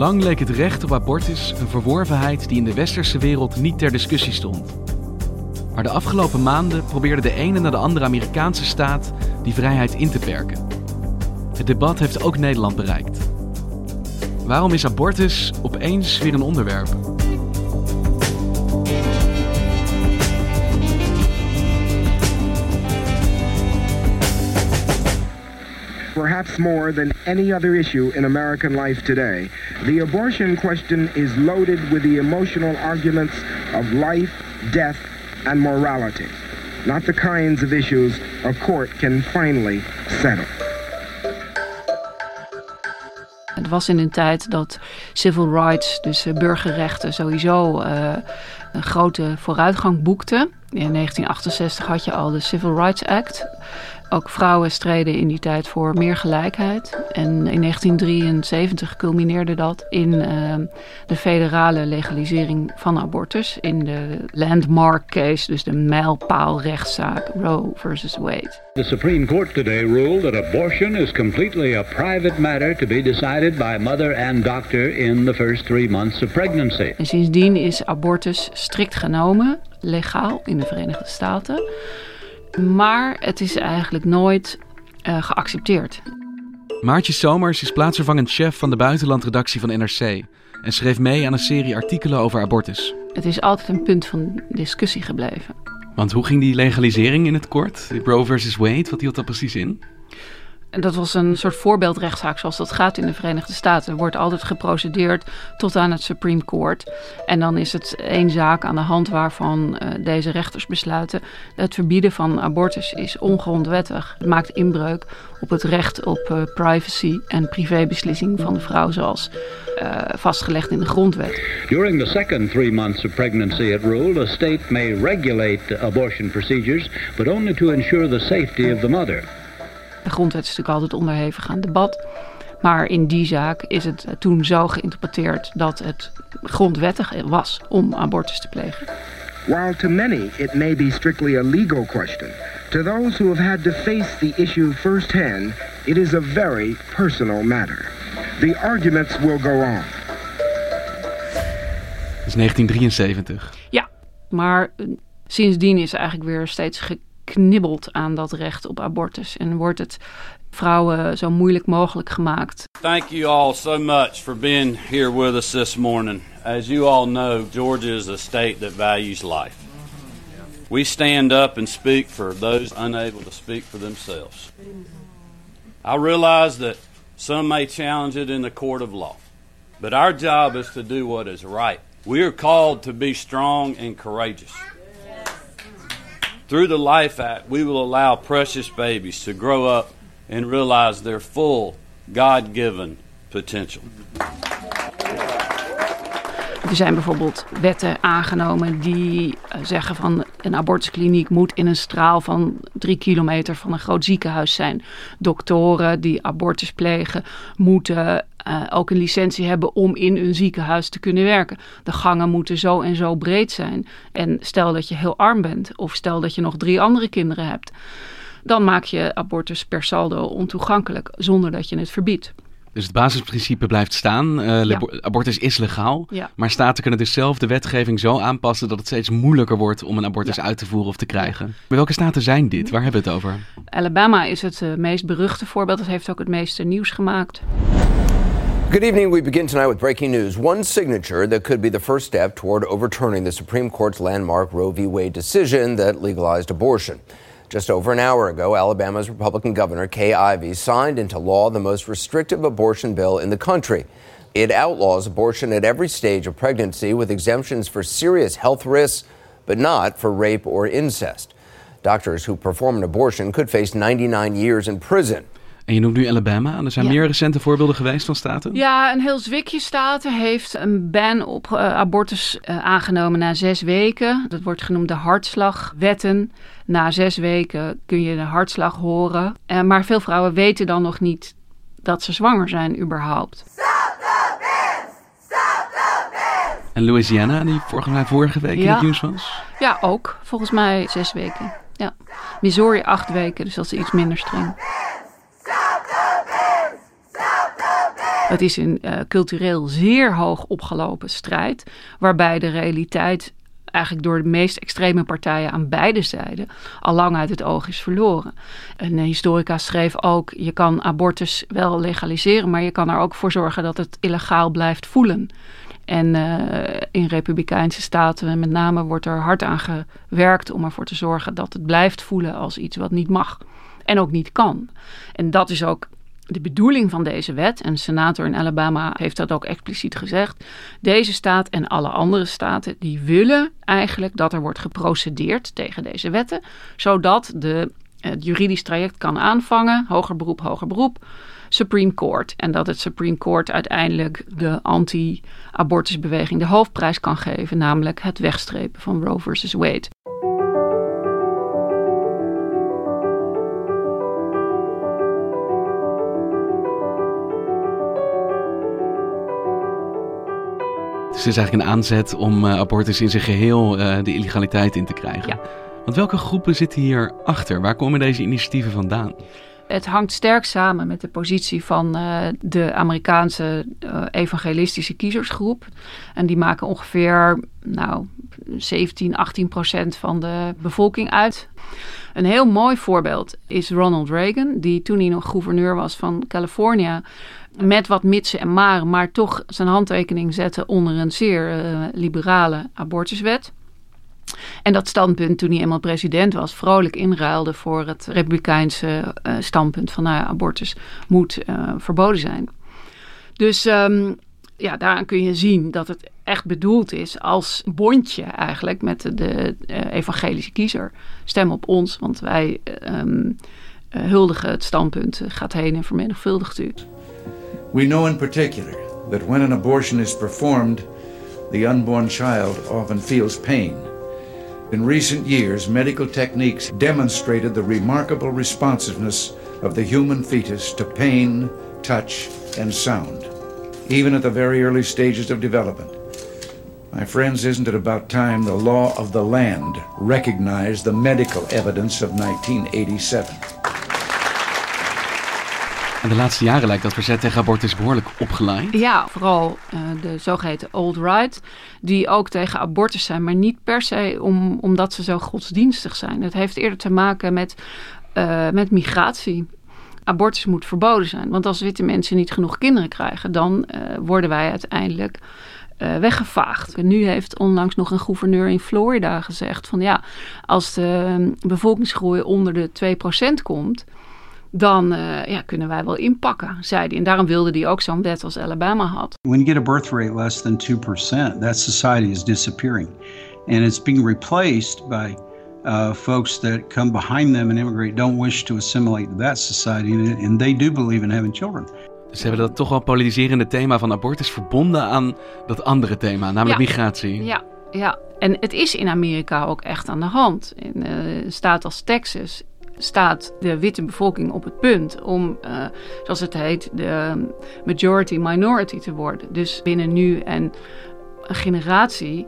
Lang leek het recht op abortus een verworvenheid die in de westerse wereld niet ter discussie stond. Maar de afgelopen maanden probeerde de ene na de andere Amerikaanse staat die vrijheid in te perken. Het debat heeft ook Nederland bereikt. Waarom is abortus opeens weer een onderwerp? Perhaps more than any other issue in American life today. The abortion question is loaded with the emotional arguments of life, death, and morality. Not the kinds of issues a court can finally settle. Het was in een tijd dat civil rights, dus eh, burgerrechten, sowieso uh, een grote vooruitgang boekten. In 1968 had je al de Civil Rights Act. Ook vrouwen streden in die tijd voor meer gelijkheid. En in 1973 culmineerde dat in uh, de federale legalisering van abortus. In de landmark case, dus de mijlpaalrechtszaak Roe versus Wade. The Supreme Court today ruled that abortion is completely a private matter to be decided by mother and doctor in the first three months of pregnancy. En sindsdien is abortus strikt genomen legaal in de Verenigde Staten. Maar het is eigenlijk nooit uh, geaccepteerd. Maartje Somers is plaatsvervangend chef van de buitenlandredactie van NRC en schreef mee aan een serie artikelen over abortus. Het is altijd een punt van discussie gebleven. Want hoe ging die legalisering in het kort? Roe versus Wade, wat hield dat precies in? En dat was een soort voorbeeldrechtszaak zoals dat gaat in de Verenigde Staten. Er wordt altijd geprocedeerd tot aan het Supreme Court. En dan is het één zaak aan de hand waarvan uh, deze rechters besluiten... het verbieden van abortus is ongrondwettig. Het maakt inbreuk op het recht op uh, privacy en privébeslissing van de vrouw... zoals uh, vastgelegd in de grondwet. During the second three months of pregnancy, it ruled, a state may regulate abortion procedures... but only to ensure the safety of the mother... De grondwet is natuurlijk altijd onderhevig aan debat. Maar in die zaak is het toen zo geïnterpreteerd dat het grondwettig was om abortus te plegen. While to many it may be strictly a legal question, to those who have had to face the issue firsthand, it is a very personal matter. The arguments will go on. Dat is 1973. Ja, maar sindsdien is eigenlijk weer steeds geknibbeld aan dat recht op abortus en wordt het vrouwen zo moeilijk mogelijk gemaakt. Thank you all so much for being here with us this morning. As you all know, Georgia is a state that values life. We stand up and speak for those unable to speak for themselves. I realize that some may challenge it in the court of law, but our job is to do what is right. We are called to be strong and courageous. Through the Life Act, we will allow precious babies to grow up and realize their full God given potential. Er zijn bijvoorbeeld wetten aangenomen die eh, zeggen van een abortuskliniek moet in een straal van drie kilometer van een groot ziekenhuis zijn. Doktoren die abortus plegen moeten uh, ook een licentie hebben om in een ziekenhuis te kunnen werken. De gangen moeten zo en zo breed zijn. En stel dat je heel arm bent of stel dat je nog drie andere kinderen hebt. Dan maak je abortus per saldo ontoegankelijk zonder dat je het verbiedt. Dus het basisprincipe blijft staan. Uh, ja. Abortus is legaal. Ja. Maar staten kunnen dus zelf de wetgeving zo aanpassen dat het steeds moeilijker wordt om een abortus ja. uit te voeren of te krijgen. Maar welke staten zijn dit? Waar hebben we het over? Alabama is het uh, meest beruchte voorbeeld. Dat heeft ook het meeste nieuws gemaakt. Good evening. We begin tonight with breaking news. One signature that could be the first step toward overturning the Supreme Court's landmark Roe v. Wade decision that legalized abortion. Just over an hour ago, Alabama's Republican Governor Kay Ivey signed into law the most restrictive abortion bill in the country. It outlaws abortion at every stage of pregnancy with exemptions for serious health risks, but not for rape or incest. Doctors who perform an abortion could face 99 years in prison. En je noemt nu Alabama. Er zijn Ja. meer recente voorbeelden geweest van staten? Ja, een heel zwikje staten heeft een ban op eh, abortus eh, aangenomen na zes weken. Dat wordt genoemd de hartslagwetten. Na zes weken kun je de hartslag horen. Eh, maar veel vrouwen weten dan nog niet dat ze zwanger zijn überhaupt. En Louisiana, die vorige, mij vorige week in het nieuws was? Ja, ook. Volgens mij zes weken. Ja. Missouri acht weken, dus dat is iets minder streng. Het is een eh, cultureel zeer hoog opgelopen strijd, waarbij de realiteit eigenlijk door de meest extreme partijen aan beide zijden al lang uit het oog is verloren. Een eh, historica schreef ook: je kan abortus wel legaliseren, maar je kan er ook voor zorgen dat het illegaal blijft voelen. En eh, in republikeinse staten met name wordt er hard aan gewerkt om ervoor te zorgen dat het blijft voelen als iets wat niet mag en ook niet kan. En dat is ook de bedoeling van deze wet. En senator in Alabama heeft dat ook expliciet gezegd. Deze staat en alle andere staten die willen eigenlijk dat er wordt geprocedeerd tegen deze wetten, zodat de, het juridisch traject kan aanvangen, hoger beroep, hoger beroep. Supreme Court. En dat het Supreme Court uiteindelijk de anti-abortusbeweging de hoofdprijs kan geven, namelijk het wegstrepen van Roe versus Wade. Het is dus eigenlijk een aanzet om eh, abortus in zijn geheel eh, de illegaliteit in te krijgen. Ja. Want welke groepen zitten hier achter? Waar komen deze initiatieven vandaan? Het hangt sterk samen met de positie van eh, de Amerikaanse evangelistische kiezersgroep. En die maken ongeveer nou, 17, 18 procent van de bevolking uit. Een heel mooi voorbeeld is Ronald Reagan, die toen hij nog gouverneur was van Californië, met wat mitsen en maren, maar toch zijn handtekening zette onder een zeer eh, liberale abortuswet. En dat standpunt, toen hij eenmaal president was, vrolijk inruilde voor het republikeinse eh, standpunt van nou, abortus moet eh, verboden zijn. Dus ehm, ja, daaraan kun je zien dat het echt bedoeld is als bondje eigenlijk met de, evangelische kiezer. Stem op ons, want wij eh, huldigen het standpunt, gaat heen en vermenigvuldigt u. We know in particular that when an abortion is performed, the unborn child often feels pain. In recent years, medical techniques demonstrated the remarkable responsiveness of the human fetus to pain, touch, and sound, even at the very early stages of development. My friends, isn't it about time the law of the land recognized the medical evidence of 1987? En de laatste jaren lijkt dat verzet tegen abortus behoorlijk opgeleid. Ja, vooral eh, de zogeheten alt-right, die ook tegen abortus zijn, maar niet per se om, omdat ze zo godsdienstig zijn. Het heeft eerder te maken met, eh, met migratie. Abortus moet verboden zijn, want als witte mensen niet genoeg kinderen krijgen, dan eh, worden wij uiteindelijk weggevaagd. En nu heeft onlangs nog een gouverneur in Florida gezegd van ja, als de eh, bevolkingsgroei onder de 2% komt, dan eh, ja, kunnen wij wel inpakken, zei hij. En daarom wilde hij ook zo'n wet als Alabama had. When you get a birth rate less than 2%, that society is disappearing. And it's being replaced by uh, folks that come behind them and immigrate, don't wish to assimilate to that society, and, they do believe in having children. Dus ze hebben dat toch wel politiserende thema van abortus verbonden aan dat andere thema, namelijk Ja. migratie. Ja, ja, en het is in Amerika ook echt aan de hand. In eh, een staat als Texas staat de witte bevolking op het punt om, eh, zoals het heet, de majority minority te worden. Dus binnen nu en een generatie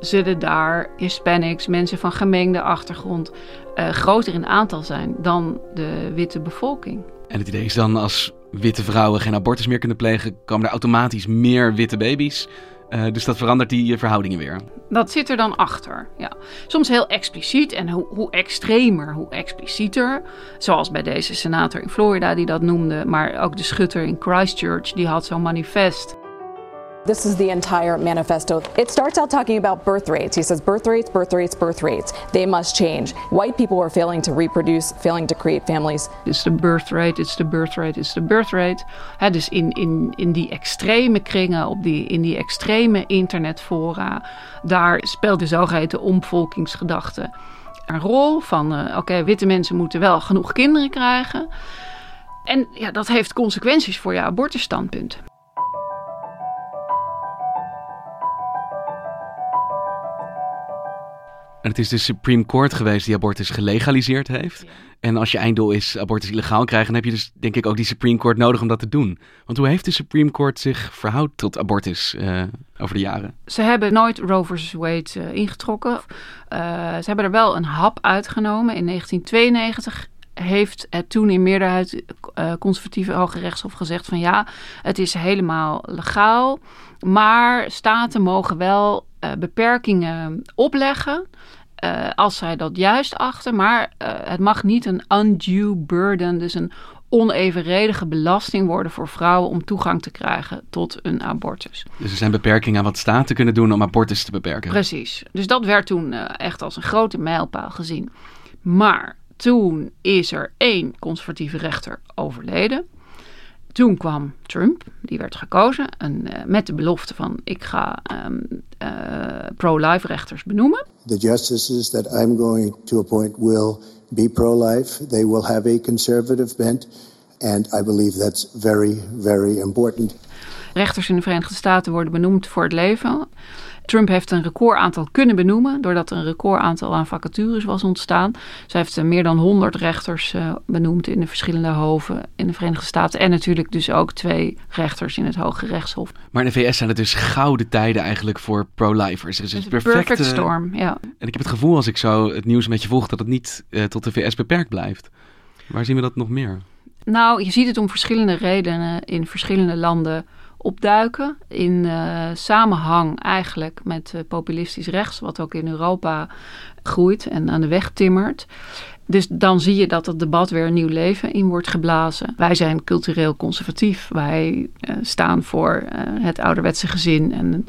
zullen daar Hispanics, mensen van gemengde achtergrond, eh, groter in aantal zijn dan de witte bevolking. En het idee is dan als witte vrouwen geen abortus meer kunnen plegen, komen er automatisch meer witte baby's. Uh, dus dat verandert die verhoudingen weer. Dat zit er dan achter. Ja. Soms heel expliciet en hoe, hoe extremer, hoe explicieter. Zoals bij deze senator in Florida die dat noemde, maar ook de schutter in Christchurch die had zo'n manifest. This is the entire manifesto. It starts out talking about birth rates. He says birth rates, birth rates, birth rates. They must change. White people are failing to reproduce, failing to create families. It's the birth rate, it's the birth rate, it's the birth rate. He, dus in, in, in die extreme kringen, op die, in die extreme internetfora, daar speelt de zogeheten omvolkingsgedachte een rol. Van uh, oké, witte mensen moeten wel genoeg kinderen krijgen. En ja, dat heeft consequenties voor je abortusstandpunt. En het is de Supreme Court geweest die abortus gelegaliseerd heeft. En als je einddoel is abortus illegaal krijgen, dan heb je dus denk ik ook die Supreme Court nodig om dat te doen. Want hoe heeft de Supreme Court zich verhouden tot abortus uh, over de jaren? Ze hebben nooit Roe versus Wade uh, ingetrokken. Uh, ze hebben er wel een hap uitgenomen. In 1992 heeft het toen in meerderheid conservatieve Hoge Rechtshof gezegd van ja, het is helemaal legaal. Maar staten mogen wel beperkingen opleggen uh, als zij dat juist achten. Maar uh, het mag niet een undue burden, dus een onevenredige belasting worden voor vrouwen om toegang te krijgen tot een abortus. Dus er zijn beperkingen aan wat staten kunnen doen om abortus te beperken. Precies. Dus dat werd toen uh, echt als een grote mijlpaal gezien. Maar toen is er één conservatieve rechter overleden. Toen kwam Trump, die werd gekozen en, uh, met de belofte van ik ga um, uh, pro-life rechters benoemen. The justices that I'm going to appoint will be pro-life. They will have a conservative bent and I believe that's very very important. Rechters in de Verenigde Staten worden benoemd voor het leven. Trump heeft een recordaantal kunnen benoemen, doordat er een recordaantal aan vacatures was ontstaan. Zij heeft meer dan 100 rechters uh, benoemd in de verschillende hoven in de Verenigde Staten. En natuurlijk dus ook twee rechters in het Hoge Rechtshof. Maar in de VS zijn het dus gouden tijden eigenlijk voor pro-lifers. Het is een perfecte, perfect storm, ja. En ik heb het gevoel als ik zo het nieuws met je volg dat het niet uh, tot de VS beperkt blijft. Waar zien we dat nog meer? Nou, je ziet het om verschillende redenen in verschillende landen opduiken. In uh, samenhang eigenlijk met uh, populistisch rechts, wat ook in Europa groeit en aan de weg timmert. Dus dan zie je dat het debat weer een nieuw leven in wordt geblazen. Wij zijn cultureel conservatief. Wij uh, staan voor het ouderwetse gezin en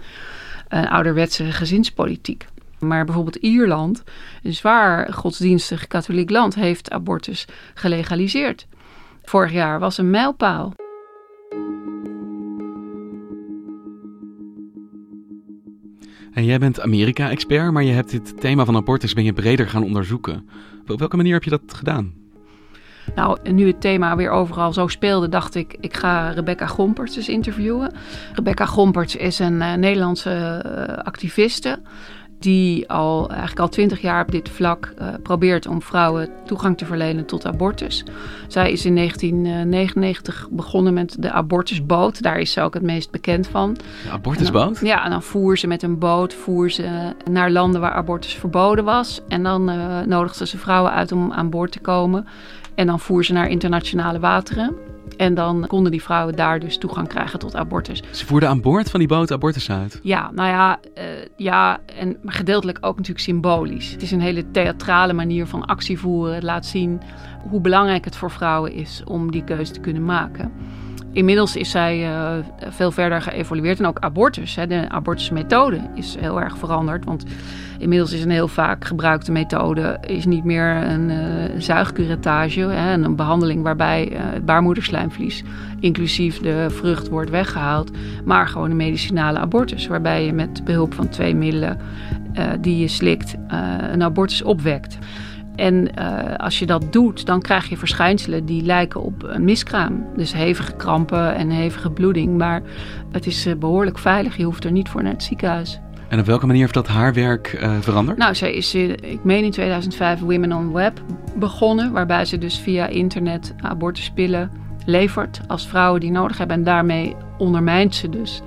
een ouderwetse gezinspolitiek. Maar bijvoorbeeld Ierland, een zwaar godsdienstig katholiek land, heeft abortus gelegaliseerd. Vorig jaar was een mijlpaal. En jij bent Amerika-expert, maar je hebt dit thema van abortus ben je breder gaan onderzoeken. Op welke manier heb je dat gedaan? Nou, nu het thema weer overal zo speelde, dacht ik, ik ga Rebecca Gomperts eens interviewen. Rebecca Gomperts is een uh, Nederlandse uh, activiste die al eigenlijk al twintig jaar op dit vlak uh, probeert om vrouwen toegang te verlenen tot abortus. Zij is in 1999 begonnen met de abortusboot. Daar is ze ook het meest bekend van. De abortusboot? Dan, ja, en dan voer ze met een boot voer ze naar landen waar abortus verboden was. En dan uh, nodigde ze vrouwen uit om aan boord te komen. En dan voer ze naar internationale wateren. En dan konden die vrouwen daar dus toegang krijgen tot abortus. Ze voerden aan boord van die boot abortus uit? Ja, nou ja, uh, ja en, maar gedeeltelijk ook natuurlijk symbolisch. Het is een hele theatrale manier van actie voeren. Het laat zien hoe belangrijk het voor vrouwen is om die keuze te kunnen maken. Inmiddels is zij uh, veel verder geëvolueerd. En ook abortus, hè, de abortusmethode is heel erg veranderd. Want inmiddels is een heel vaak gebruikte methode is niet meer een uh, zuigcurettage. Hè, een behandeling waarbij uh, het baarmoederslijmvlies, inclusief de vrucht, wordt weggehaald. Maar gewoon een medicinale abortus. Waarbij je met behulp van twee middelen die je slikt een abortus opwekt. En uh, als je dat doet, dan krijg je verschijnselen die lijken op een miskraam. Dus hevige krampen en hevige bloeding. Maar het is uh, behoorlijk veilig. Je hoeft er niet voor naar het ziekenhuis. En op welke manier heeft dat haar werk uh, veranderd? Nou, zij is, ik meen in 2005, Women on Web begonnen. Waarbij ze dus via internet abortuspillen levert als vrouwen die nodig hebben. En daarmee ondermijnt ze dus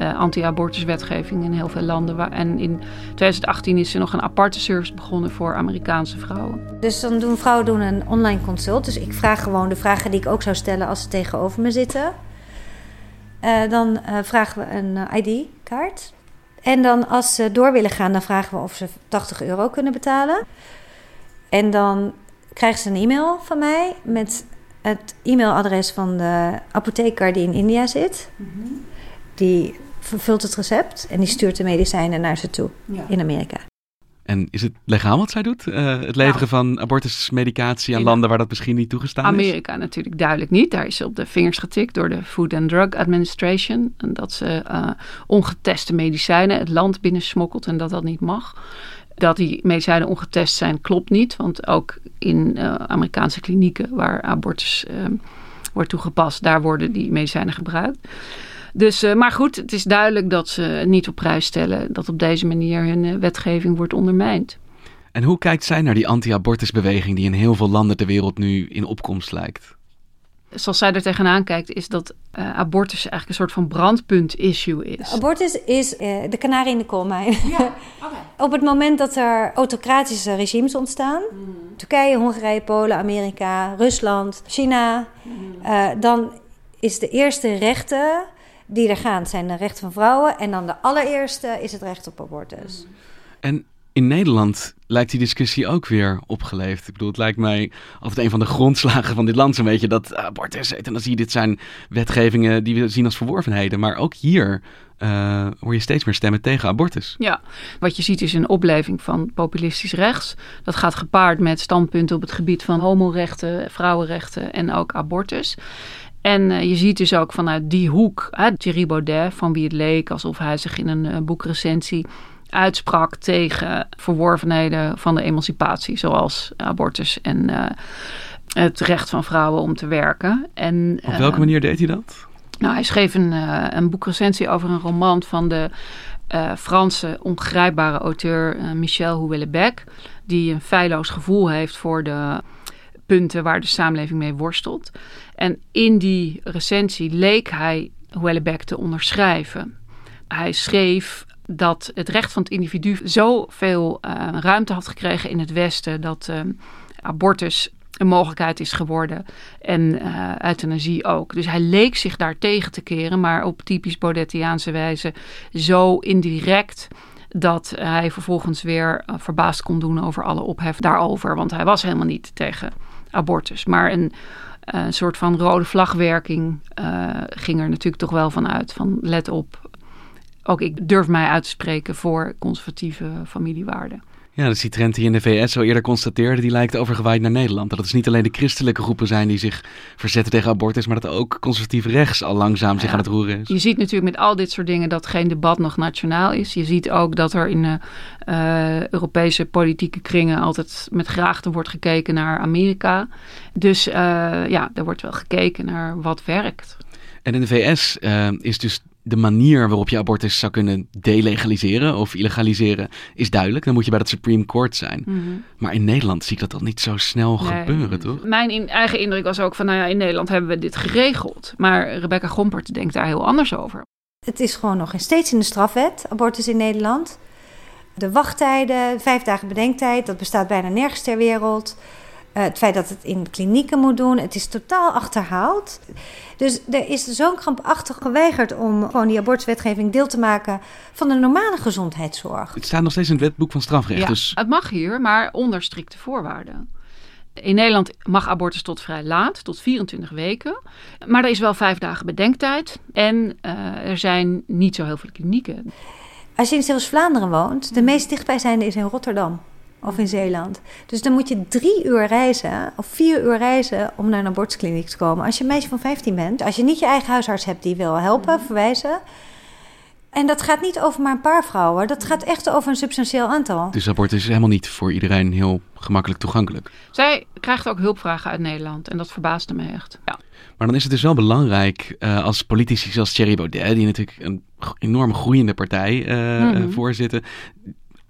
uh, anti-abortuswetgeving in heel veel landen. Waar, en in 2018 is er nog een aparte service begonnen voor Amerikaanse vrouwen. Dus dan doen vrouwen doen een online consult. Dus ik vraag gewoon de vragen die ik ook zou stellen als ze tegenover me zitten. Uh, dan uh, vragen we een ID-kaart. En dan als ze door willen gaan, dan vragen we of ze 80 euro kunnen betalen. En dan krijgen ze een e-mail van mij met het e-mailadres van de apotheker die in India zit. Die vervult het recept en die stuurt de medicijnen naar ze toe in Amerika. En is het legaal wat zij doet? Uh, het leveren van abortusmedicatie aan landen waar dat misschien niet toegestaan Amerika is? Amerika natuurlijk duidelijk niet. Daar is ze op de vingers getikt door de Food and Drug Administration. En dat ze uh, ongeteste medicijnen het land binnensmokkelt en dat dat niet mag. Dat die medicijnen ongetest zijn, klopt niet. Want ook in uh, Amerikaanse klinieken waar abortus wordt toegepast, daar worden die medicijnen gebruikt. Dus, uh, maar goed, het is duidelijk dat ze niet op prijs stellen dat op deze manier hun uh, wetgeving wordt ondermijnd. En hoe kijkt zij naar die anti-abortusbeweging die in heel veel landen ter wereld nu in opkomst lijkt? Zoals zij er tegenaan kijkt, is dat uh, abortus eigenlijk een soort van brandpunt-issue is. Abortus is de kanarie in de koolmijn. Ja, okay. Op het moment dat er autocratische regimes ontstaan, mm. Turkije, Hongarije, Polen, Amerika, Rusland, China, mm. dan is de eerste rechten die er gaan zijn de rechten van vrouwen. En dan de allereerste is het recht op abortus. En in Nederland lijkt die discussie ook weer opgeleefd. Ik bedoel, het lijkt mij altijd een van de grondslagen van dit land zo'n beetje dat abortus, euthanasie, dit zijn wetgevingen die we zien als verworvenheden. Maar ook hier uh, hoor je steeds meer stemmen tegen abortus. Ja, wat je ziet is een opleving van populistisch rechts. Dat gaat gepaard met standpunten op het gebied van homorechten, vrouwenrechten en ook abortus. En uh, je ziet dus ook vanuit die hoek, hè, Thierry Baudet, van wie het leek alsof hij zich in een uh, boekrecensie uitsprak tegen verworvenheden van de emancipatie, zoals abortus en uh, het recht van vrouwen om te werken. En, Op welke manier deed hij dat? Nou, hij schreef een, een boekrecensie over een roman van de Franse ongrijpbare auteur Michel Houellebecq, die een feilloos gevoel heeft voor de punten waar de samenleving mee worstelt. En in die recensie leek hij Houellebecq te onderschrijven. Hij schreef dat het recht van het individu zoveel uh, ruimte had gekregen in het Westen dat uh, abortus een mogelijkheid is geworden en uh, euthanasie ook. Dus hij leek zich daar tegen te keren, maar op typisch Baudettiaanse wijze zo indirect dat hij vervolgens weer verbaasd kon doen over alle ophef daarover, want hij was helemaal niet tegen abortus. Maar een, een eh, soort van rode vlagwerking uh, ging er natuurlijk toch wel van uit. Van let op, ook ik durf mij uit te spreken voor conservatieve familiewaarden. Ja, dat is die trend die in de VS zo eerder constateerde, die lijkt overgewaaid naar Nederland. Dat het dus niet alleen de christelijke groepen zijn die zich verzetten tegen abortus, maar dat ook conservatief rechts al langzaam zich aan het roeren is. Je ziet natuurlijk met al dit soort dingen dat geen debat nog nationaal is. Je ziet ook dat er in uh, uh, Europese politieke kringen altijd met graagte wordt gekeken naar Amerika. Dus uh, ja, er wordt wel gekeken naar wat werkt. En in de VS is dus de manier waarop je abortus zou kunnen delegaliseren of illegaliseren is duidelijk. Dan moet je bij dat Supreme Court zijn. Mm -hmm. Maar in Nederland zie ik dat dan niet zo snel nee. gebeuren, toch? Mijn in, eigen indruk was ook van, nou ja, in Nederland hebben we dit geregeld. Maar Rebecca Gompert denkt daar heel anders over. Het is gewoon nog steeds in de strafwet, abortus in Nederland. De wachttijden, vijf dagen bedenktijd, dat bestaat bijna nergens ter wereld. Uh, het feit dat het in klinieken moet doen, het is totaal achterhaald. Dus er is zo'n krampachtig geweigerd om gewoon die abortuswetgeving deel te maken van de normale gezondheidszorg. Het staat nog steeds in het wetboek van strafrecht. Ja, dus... Het mag hier, maar onder strikte voorwaarden. In Nederland mag abortus tot vrij laat, tot 24 weken. Maar er is wel vijf dagen bedenktijd. En uh, er zijn niet zo heel veel klinieken. Als je in Zeeuws-Vlaanderen woont, de meest dichtbijzijnde is in Rotterdam of in Zeeland. Dus dan moet je drie uur reizen of vier uur reizen om naar een abortuskliniek te komen. Als je een meisje van 15 bent, als je niet je eigen huisarts hebt die wil helpen, verwijzen. En dat gaat niet over maar een paar vrouwen. Dat gaat echt over een substantieel aantal. Dus abortus is helemaal niet voor iedereen heel gemakkelijk toegankelijk. Zij krijgt ook hulpvragen uit Nederland. En dat verbaasde me echt. Ja. Maar dan is het dus wel belangrijk uh, als politici zoals Thierry Baudet... die natuurlijk een enorm groeiende partij uh, mm -hmm. voorzitten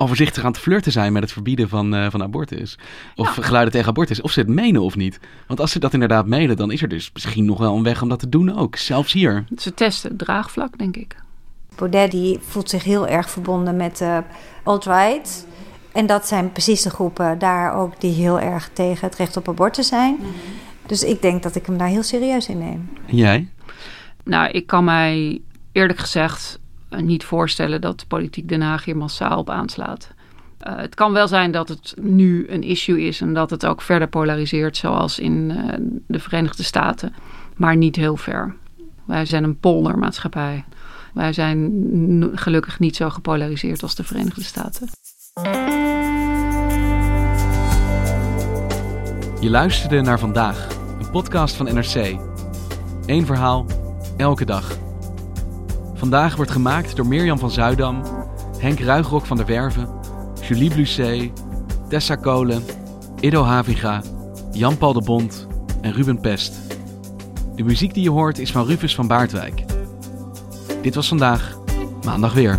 al voorzichtig aan het flirten zijn met het verbieden van, uh, van abortus. Of ja. geluiden tegen abortus. Of ze het menen of niet. Want als ze dat inderdaad menen, dan is er dus misschien nog wel een weg om dat te doen ook. Zelfs hier. Ze testen het draagvlak, denk ik. Baudet die voelt zich heel erg verbonden met de alt-right. En dat zijn precies de groepen daar ook die heel erg tegen het recht op abortus zijn. Dus ik denk dat ik hem daar heel serieus in neem. En jij? Nou, ik kan mij eerlijk gezegd eh, niet voorstellen dat de politiek Den Haag hier massaal op aanslaat. Uh, het kan wel zijn dat het nu een issue is en dat het ook verder polariseert, zoals in uh, de Verenigde Staten, maar niet heel ver. Wij zijn een poldermaatschappij. Wij zijn gelukkig niet zo gepolariseerd als de Verenigde Staten. Je luisterde naar vandaag, een podcast van NRC. Eén verhaal, elke dag. Vandaag wordt gemaakt door Mirjam van Zuidam, Henk Ruigrok van der Werven, Julie Blusset, Tessa Kolen, Ido Haviga, Jan-Paul de Bond en Ruben Pest. De muziek die je hoort is van Rufus van Baardwijk. Dit was vandaag, maandag weer.